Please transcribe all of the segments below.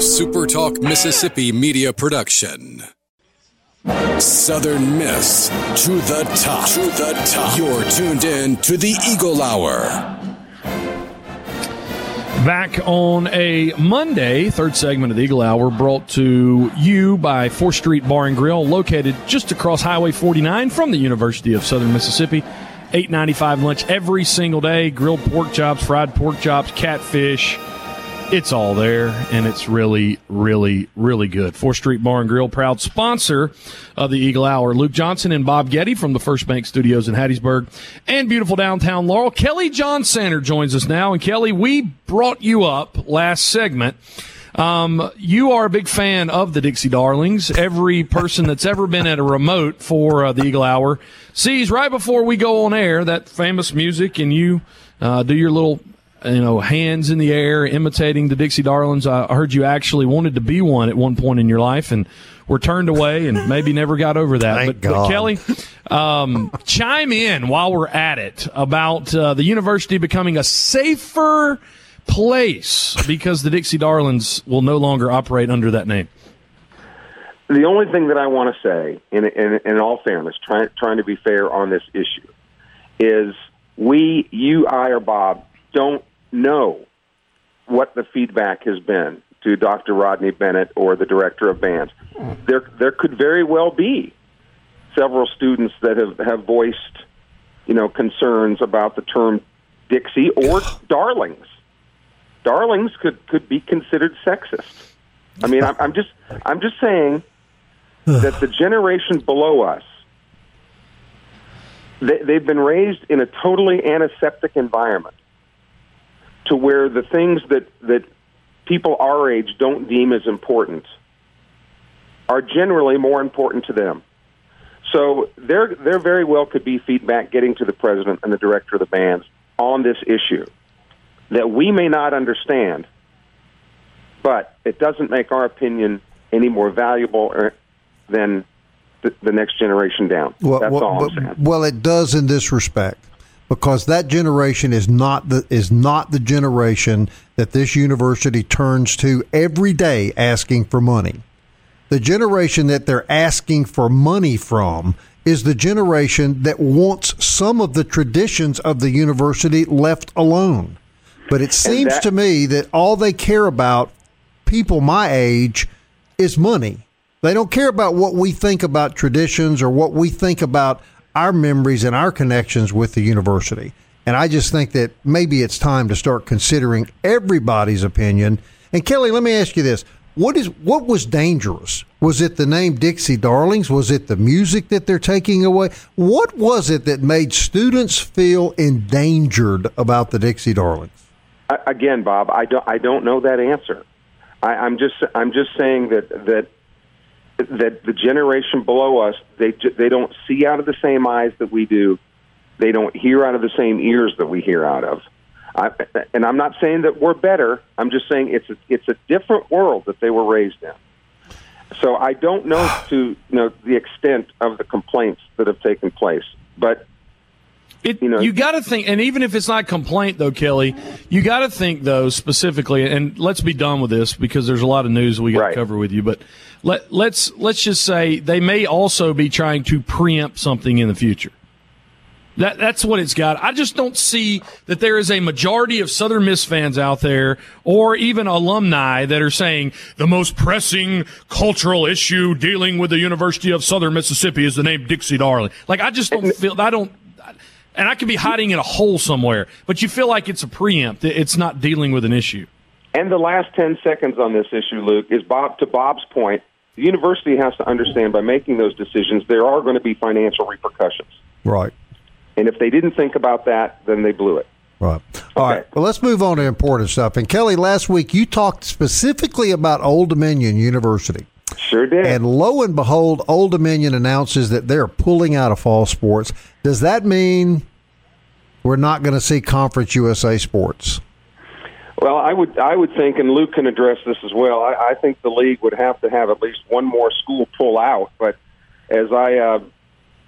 SuperTalk Mississippi media production. Southern Miss to the top. To the top. You're tuned in to the Eagle Hour. Back on a Monday, third segment of the Eagle Hour, brought to you by 4th Street Bar and Grill, located just across Highway 49 from the University of Southern Mississippi. 8.95 lunch every single day. Grilled pork chops, fried pork chops, catfish it's all there, and it's really, really, really good. Fourth Street Bar and Grill, proud sponsor of the Eagle Hour. Luke Johnson and Bob Getty from the First Bank Studios in Hattiesburg and beautiful downtown Laurel. Kelly John Sander joins us now, and Kelly, we brought you up last segment. Um, you are a big fan of the Dixie Darlings. Every person that's ever been at a remote for uh, the Eagle Hour sees right before we go on air that famous music, and you uh, do your little you know, hands in the air, imitating the Dixie Darlings. I heard you actually wanted to be one at one point in your life and were turned away and maybe never got over that. But, but, Kelly, um, chime in while we're at it about uh, the university becoming a safer place because the Dixie Darlings will no longer operate under that name. The only thing that I want to say, in, in, in all fairness, trying trying to be fair on this issue, is we, you, I, or Bob, don't know what the feedback has been to Dr. Rodney Bennett or the director of bands. There, there could very well be several students that have, have voiced, you know, concerns about the term Dixie or darlings. Darlings could, could be considered sexist. I mean, I'm, I'm just, I'm just saying that the generation below us, they, they've been raised in a totally antiseptic environment to where the things that, that people our age don't deem as important are generally more important to them. So there, there very well could be feedback getting to the president and the director of the bands on this issue that we may not understand, but it doesn't make our opinion any more valuable er, than the, the next generation down. Well, That's well, all I'm saying. Well, it does in this respect because that generation is not the is not the generation that this university turns to every day asking for money. The generation that they're asking for money from is the generation that wants some of the traditions of the university left alone. But it seems that, to me that all they care about, people my age, is money. They don't care about what we think about traditions or what we think about our memories and our connections with the university. And I just think that maybe it's time to start considering everybody's opinion. And Kelly, let me ask you this. What is what was dangerous? Was it the name Dixie Darlings? Was it the music that they're taking away? What was it that made students feel endangered about the Dixie Darlings? Again, Bob, I don't I don't know that answer. I, I'm just I'm just saying that that that the generation below us they they don't see out of the same eyes that we do. They don't hear out of the same ears that we hear out of. I, and I'm not saying that we're better. I'm just saying it's a, it's a different world that they were raised in. So I don't know to you know the extent of the complaints that have taken place, but it, you know, you got to think, and even if it's not complaint though, Kelly, you got to think though specifically. And let's be done with this because there's a lot of news we got right. to cover with you. But let, let's let's just say they may also be trying to preempt something in the future. That that's what it's got. I just don't see that there is a majority of Southern Miss fans out there, or even alumni that are saying the most pressing cultural issue dealing with the University of Southern Mississippi is the name Dixie Darling. Like I just don't feel. I don't. And I could be hiding in a hole somewhere, but you feel like it's a preempt. It's not dealing with an issue. And the last 10 seconds on this issue, Luke, is Bob to Bob's point the university has to understand by making those decisions, there are going to be financial repercussions. Right. And if they didn't think about that, then they blew it. Right. All okay. right. Well, let's move on to important stuff. And Kelly, last week you talked specifically about Old Dominion University. Sure did. And lo and behold, Old Dominion announces that they're pulling out of fall sports. Does that mean we're not going to see Conference USA sports? Well, I would I would think, and Luke can address this as well. I, I think the league would have to have at least one more school pull out. But as I, uh,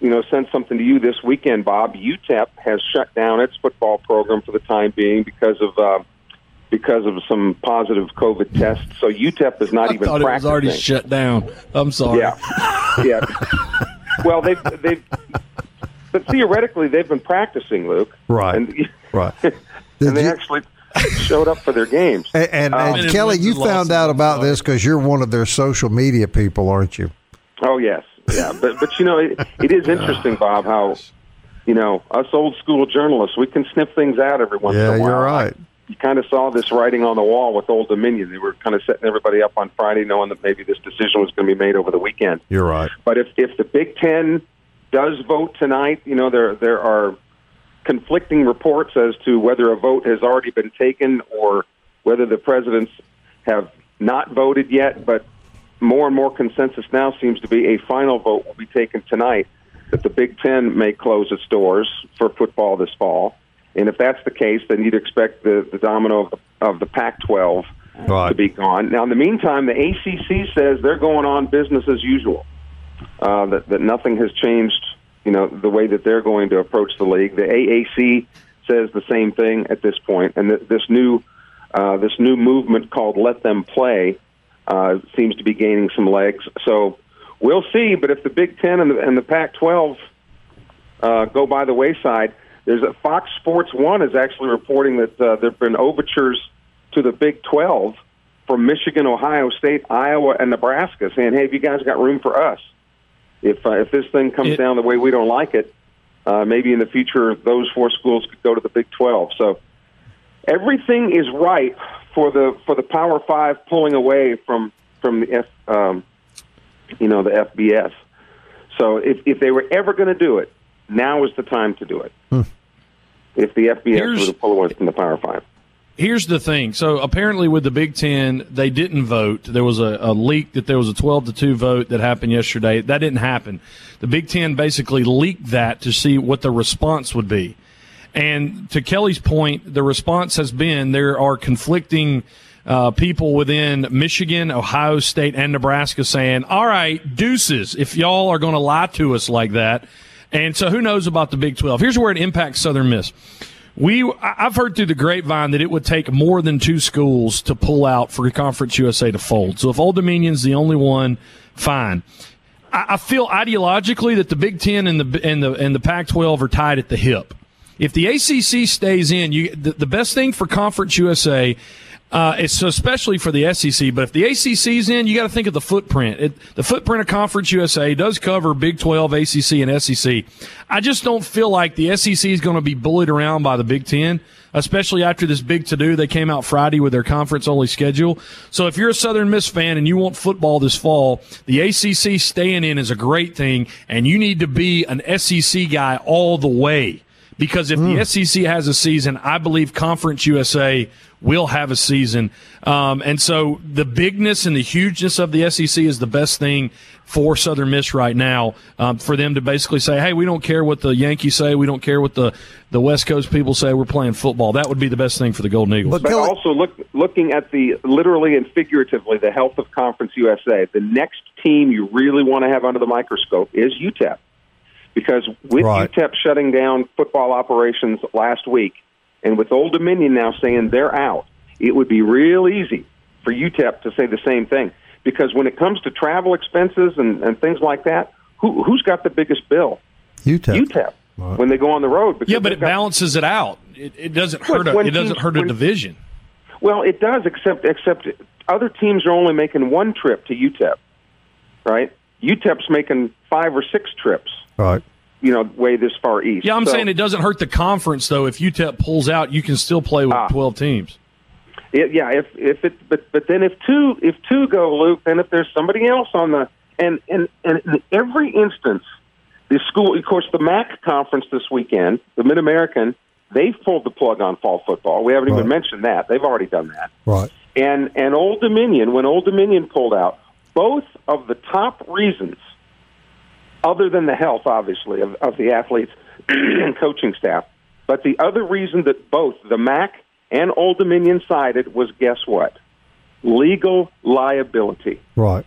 you know, sent something to you this weekend, Bob, UTEP has shut down its football program for the time being because of uh, because of some positive COVID tests. So UTEP is not I even thought it was already shut down. I'm sorry. Yeah, yeah. well, they've they've, but theoretically they've been practicing, Luke. Right. And, Right. and they you- actually showed up for their games. And, and, and Um, Kelly, you found out about this because you're one of their social media people, aren't you? Oh yes, yeah. But but you know it, it is interesting, Bob, how you know us old school journalists we can sniff things out every once Yeah, in a while. you're right. You kind of saw this writing on the wall with Old Dominion. They were kind of setting everybody up on Friday, knowing that maybe this decision was going to be made over the weekend. You're right. But if if the Big Ten does vote tonight, you know there there are conflicting reports as to whether a vote has already been taken or whether the presidents have not voted yet. But more and more consensus now seems to be a final vote will be taken tonight that the Big Ten may close its doors for football this fall. And if that's the case, then you'd expect the, the domino of the, of the Pac-12 Right. to be gone. Now, in the meantime, the ACC says they're going on business as usual. Uh, that that nothing has changed. You know the way that they're going to approach the league. The AAC says the same thing at this point, and th- this new uh, this new movement called "Let Them Play" uh, seems to be gaining some legs. So we'll see. But if the Big Ten and the, and the Pac-12 uh, go by the wayside, there's a Fox Sports One is actually reporting that uh, there have been overtures to the Big 12 from Michigan, Ohio State, Iowa, and Nebraska, saying, "Hey, have you guys got room for us? If uh, if this thing comes It- down the way we don't like it, uh, maybe in the future those four schools could go to the Big 12." So everything is right for the for the Power Five pulling away from from the F, um, you know, the FBS. So if if they were ever going to do it, now is the time to do it. If the FBS Here's- were to pull away from the Power Five. Here's the thing. So apparently, with the Big Ten, they didn't vote. There was a, a leak that there was a 12 to 2 vote that happened yesterday. That didn't happen. The Big Ten basically leaked that to see what the response would be. And to Kelly's point, the response has been there are conflicting uh, people within Michigan, Ohio State, and Nebraska saying, all right, deuces, if y'all are going to lie to us like that. And so who knows about the Big 12? Here's where it impacts Southern Miss. We, I've heard through the grapevine that it would take more than two schools to pull out for Conference USA to fold. So if Old Dominion's the only one, fine. I, I feel ideologically that the Big Ten and the and the and the Pac-12 are tied at the hip. If the ACC stays in, you the, the best thing for Conference USA. Uh, it's especially for the SEC, but if the ACC's in, you got to think of the footprint. It, the footprint of Conference USA does cover Big 12, ACC, and SEC. I just don't feel like the SEC is going to be bullied around by the Big Ten, especially after this big to do. They came out Friday with their conference only schedule. So if you're a Southern Miss fan and you want football this fall, the ACC staying in is a great thing, and you need to be an SEC guy all the way. Because if the SEC has a season, I believe Conference USA will have a season. Um, and so the bigness and the hugeness of the SEC is the best thing for Southern Miss right now. Um, for them to basically say, "Hey, we don't care what the Yankees say. We don't care what the the West Coast people say. We're playing football." That would be the best thing for the Golden Eagles. But But also look, looking at the literally and figuratively the health of Conference USA. The next team you really want to have under the microscope is UTEP, because with Right. UTEP shutting down football operations last week, and with Old Dominion now saying they're out, it would be real easy for UTEP to say the same thing. Because when it comes to travel expenses and, and things like that, who, who's got the biggest bill? UTEP. UTEP when they go on the road. Because yeah, but it got- balances it out. It, it doesn't hurt. A, when it doesn't teams- hurt a when- division. Well, it does, except except other teams are only making one trip to UTEP, right? UTEP's making five or six trips, Right. you know, way this far east. Yeah, I'm So- saying it doesn't hurt the conference though. If UTEP pulls out, you can still play with Ah. 12 teams. It, yeah, if if it, but but then if two if two go, Luke, then if there's somebody else on the and and and in every instance, the school, of course, the MAC conference this weekend, the Mid American, they've pulled the plug on fall football. We haven't Right. even mentioned that; they've already done that. Right. and and Old Dominion, when Old Dominion pulled out, both of the top reasons, other than the health, obviously, of, of the athletes and coaching staff, but the other reason that both the MAC and Old Dominion cited was guess what? Legal liability. Right.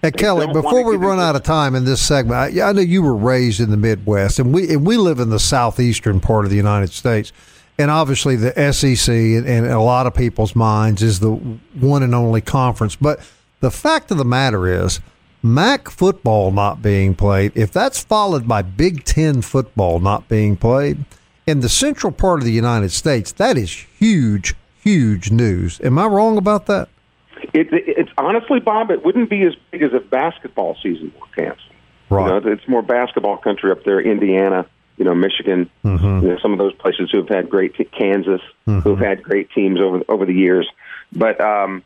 Hey, Kelly, before we run out of time in this segment, I, I know you were raised in the Midwest, and we and we live in the southeastern part of the United States. and obviously the SEC in, in a lot of people's minds is the one and only conference. But the fact of the matter is, MAC football not being played, if that's followed by Big Ten football not being played in the central part of the United States, that is huge, huge news. Am I wrong about that? It, it's honestly, Bob, it wouldn't be as big as if basketball season were canceled. Right. You know, it's more basketball country up there, Indiana, you know, Michigan, Mm-hmm. you know, some of those places who have had great te- Kansas, who've had great teams over over the years. But um,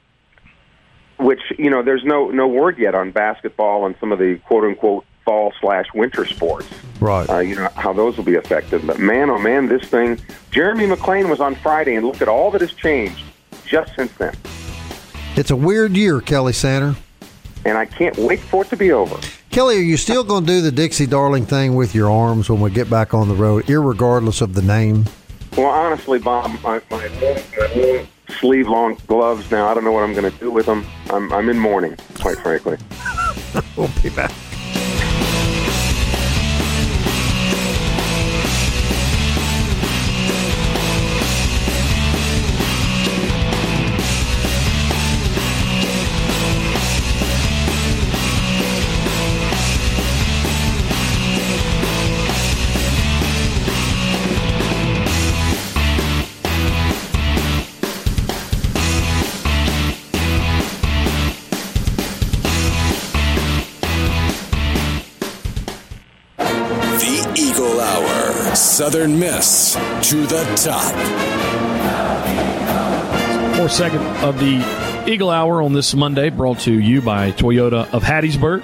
which you know, there's no no word yet on basketball and some of the quote unquote fall slash winter sports. Right. Uh, you know how those will be affected. But man, oh man, this thing. Jeremy McLean was on Friday, and look at all that has changed just since then. It's a weird year, Kelly Sander. And I can't wait for it to be over. Kelly, are you still going to do the Dixie Darling thing with your arms when we get back on the road, irregardless of the name? Well, honestly, Bob, my, my, my sleeve long gloves now. I don't know what I'm going to do with them. I'm, I'm in mourning, quite frankly. We'll be back. Eagle Hour. Southern Miss to the top. Fourth segment of the Eagle Hour on this Monday, brought to you by Toyota of Hattiesburg.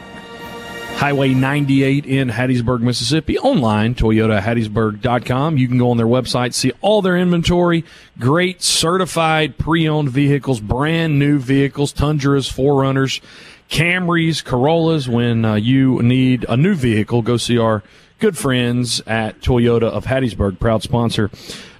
Highway 98 in Hattiesburg, Mississippi. Online, toyotahattiesburg.com. You can go on their website, see all their inventory. Great certified pre-owned vehicles, brand new vehicles, Tundras, 4Runners, Camrys, Corollas. When uh, you need a new vehicle, go see our good friends at Toyota of Hattiesburg, proud sponsor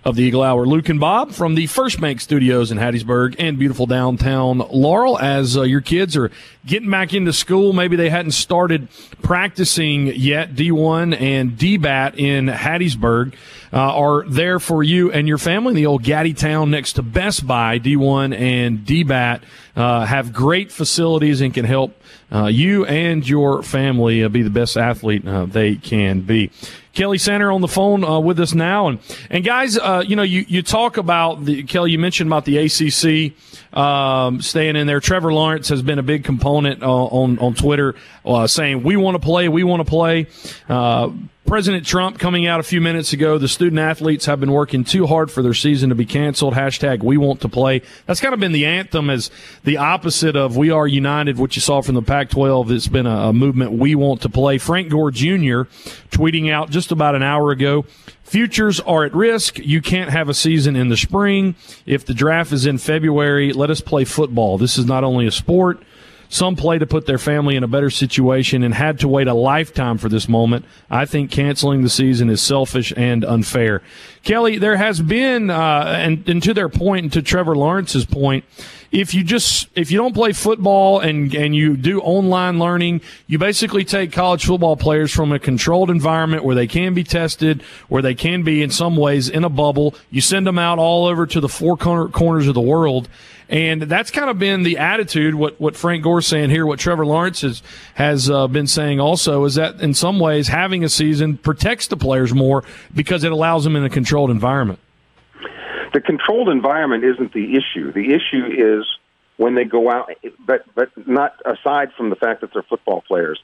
of the Eagle Hour. Luke and Bob from the First Bank Studios in Hattiesburg and beautiful downtown Laurel. As uh, your kids are getting back into school, maybe they hadn't started practicing yet. D1 and DBAT in Hattiesburg uh, are there for you and your family. The old Gaddy Town next to Best Buy. D1 and DBAT uh, have great facilities and can help uh, you and your family uh, be the best athlete uh, they can be. Kelly Sander on the phone uh, with us now, and and guys, uh, you know, you you talk about the Kelly. You mentioned about the ACC um, staying in there. Trevor Lawrence has been a big component uh, on on Twitter, uh, saying we want to play, we want to play. President Trump coming out a few minutes ago. The student athletes have been working too hard for their season to be canceled. Hashtag we want to play. That's kind of been the anthem as the opposite of we are united, which you saw from the Pac 12. It's been a, a movement we want to play. Frank Gore Jr. tweeting out just about an hour ago. Futures are at risk. You can't have a season in the spring. If the draft is in February, let us play football. This is not only a sport. Some play to put their family in a better situation and had to wait a lifetime for this moment. I think canceling the season is selfish and unfair. Kelly, there has been, uh, and, and to their point, and to Trevor Lawrence's point, if you just if you don't play football and and you do online learning, you basically take college football players from a controlled environment where they can be tested, where they can be in some ways in a bubble. You send them out all over to the four corner, corners of the world. And that's kind of been the attitude. What what Frank Gore's saying here, what Trevor Lawrence has has uh, been saying also is that in some ways having a season protects the players more because it allows them in a controlled environment. The controlled environment isn't the issue. The issue is when they go out, but but not aside from the fact that they're football players.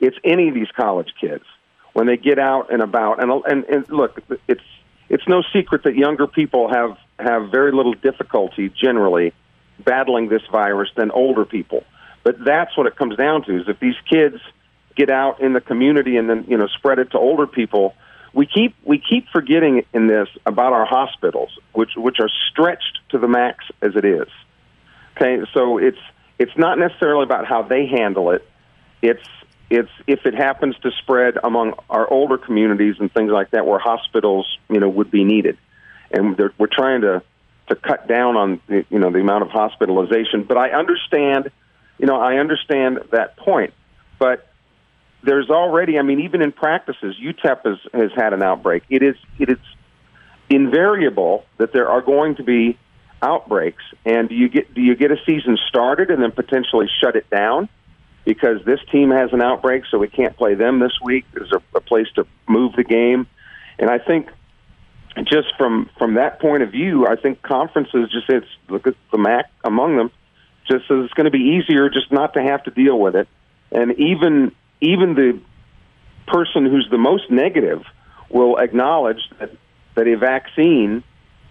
It's any of these college kids when they get out and about. And and, and look, it's it's no secret that younger people have have very little difficulty generally battling this virus than older people. But that's what it comes down to: is if these kids get out in the community and then you know spread it to older people. We keep we keep forgetting in this about our hospitals, which which are stretched to the max as it is. Okay, so it's it's not necessarily about how they handle it. It's it's if it happens to spread among our older communities and things like that, where hospitals you know would be needed, and we're trying to to cut down on you know the amount of hospitalization. But I understand, you know, I understand that point, but there's already, I mean, even in practices, UTEP has, has had an outbreak. It is, it is, invariable that there are going to be outbreaks. And do you get do you get a season started and then potentially shut it down because this team has an outbreak, so we can't play them this week? Is there a place to move the game? And I think just from from that point of view, I think conferences just it's look at the MAC among them just it's going to be easier just not to have to deal with it. And even even the person who's the most negative will acknowledge that that a vaccine,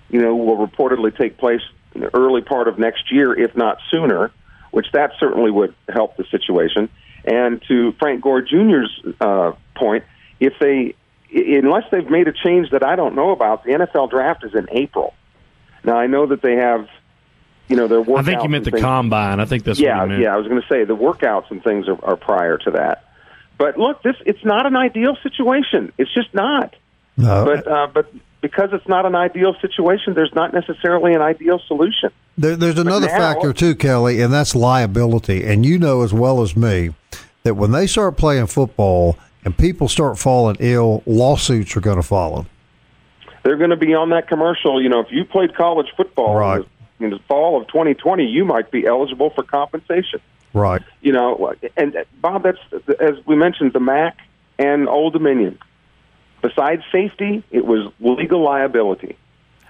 you know, will reportedly take place in the early part of next year, if not sooner, which that certainly would help the situation. And to Frank Gore Jr.'s uh, point, if they, unless they've made a change that I don't know about, the NFL draft is in April. Now I know that they have, you know, their workouts. I think you meant the things. combine. I think that's yeah, what you meant. yeah. I was going to say the workouts and things are, are prior to that. But look, this it's not an ideal situation. It's just not. No. But uh, but because it's not an ideal situation, there's not necessarily an ideal solution. There, there's another now- factor too, Kelly, and that's liability. And you know as well as me that when they start playing football and people start falling ill, lawsuits are going to follow. They're going to be on that commercial. You know, if you played college football Right. in, the, in the fall of 2020, you might be eligible for compensation. Right. You know, and Bob, that's as we mentioned, the MAC and Old Dominion. Besides safety, it was legal liability.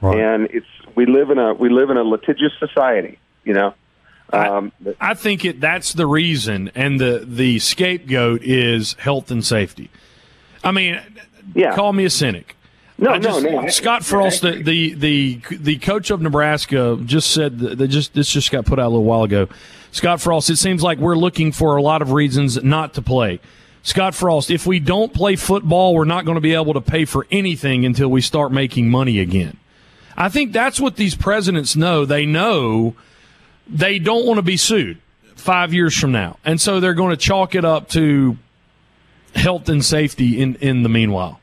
Right. and it's we live in a we live in a litigious society. You know, um, I think it that's the reason, and the the scapegoat is health and safety. I mean, Yeah. call me a cynic. No, just, no, no. Scott Frost, the, the the the coach of Nebraska, just said that just this just got put out a little while ago. Scott Frost, it seems like we're looking for a lot of reasons not to play. Scott Frost, if we don't play football, we're not going to be able to pay for anything until we start making money again. I think that's what these presidents know. They know they don't want to be sued five years from now. And so they're going to chalk it up to health and safety in, in the meanwhile.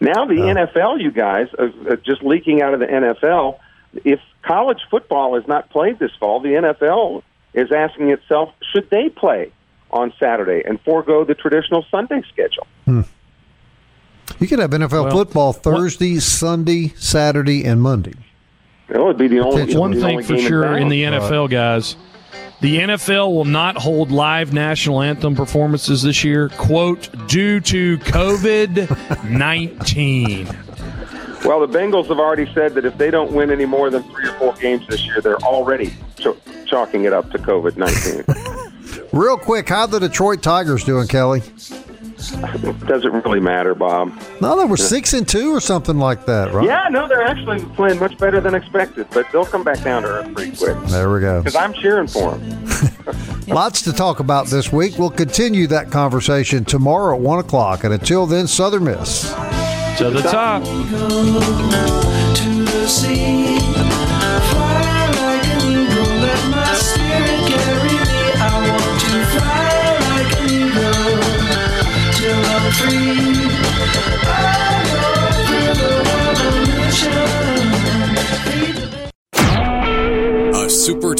now the NFL, you guys, uh, uh, just leaking out of the NFL. If college football is not played this fall, the NFL is asking itself, should they play on Saturday and forego the traditional Sunday schedule? You could have NFL Well, football Thursday, Sunday, Saturday, and Monday. That would be the only One the thing only for sure town. in the NFL, guys, the NFL will not hold live national anthem performances this year, quote, due to COVID 19. Well, the Bengals have already said that if they don't win any more than three or four games this year, they're already ch- chalking it up to COVID 19. Real quick, how the Detroit Tigers doing, Kelly? Doesn't really matter, Bob. No, they were six and two or something like that, right? Yeah, no, they're actually playing much better than expected, but they'll come back down to earth pretty quick. There we go. Because I'm cheering for them. Lots to talk about this week. We'll continue that conversation tomorrow at one o'clock. And until then, Southern Miss. To the top. to the sea. Fly like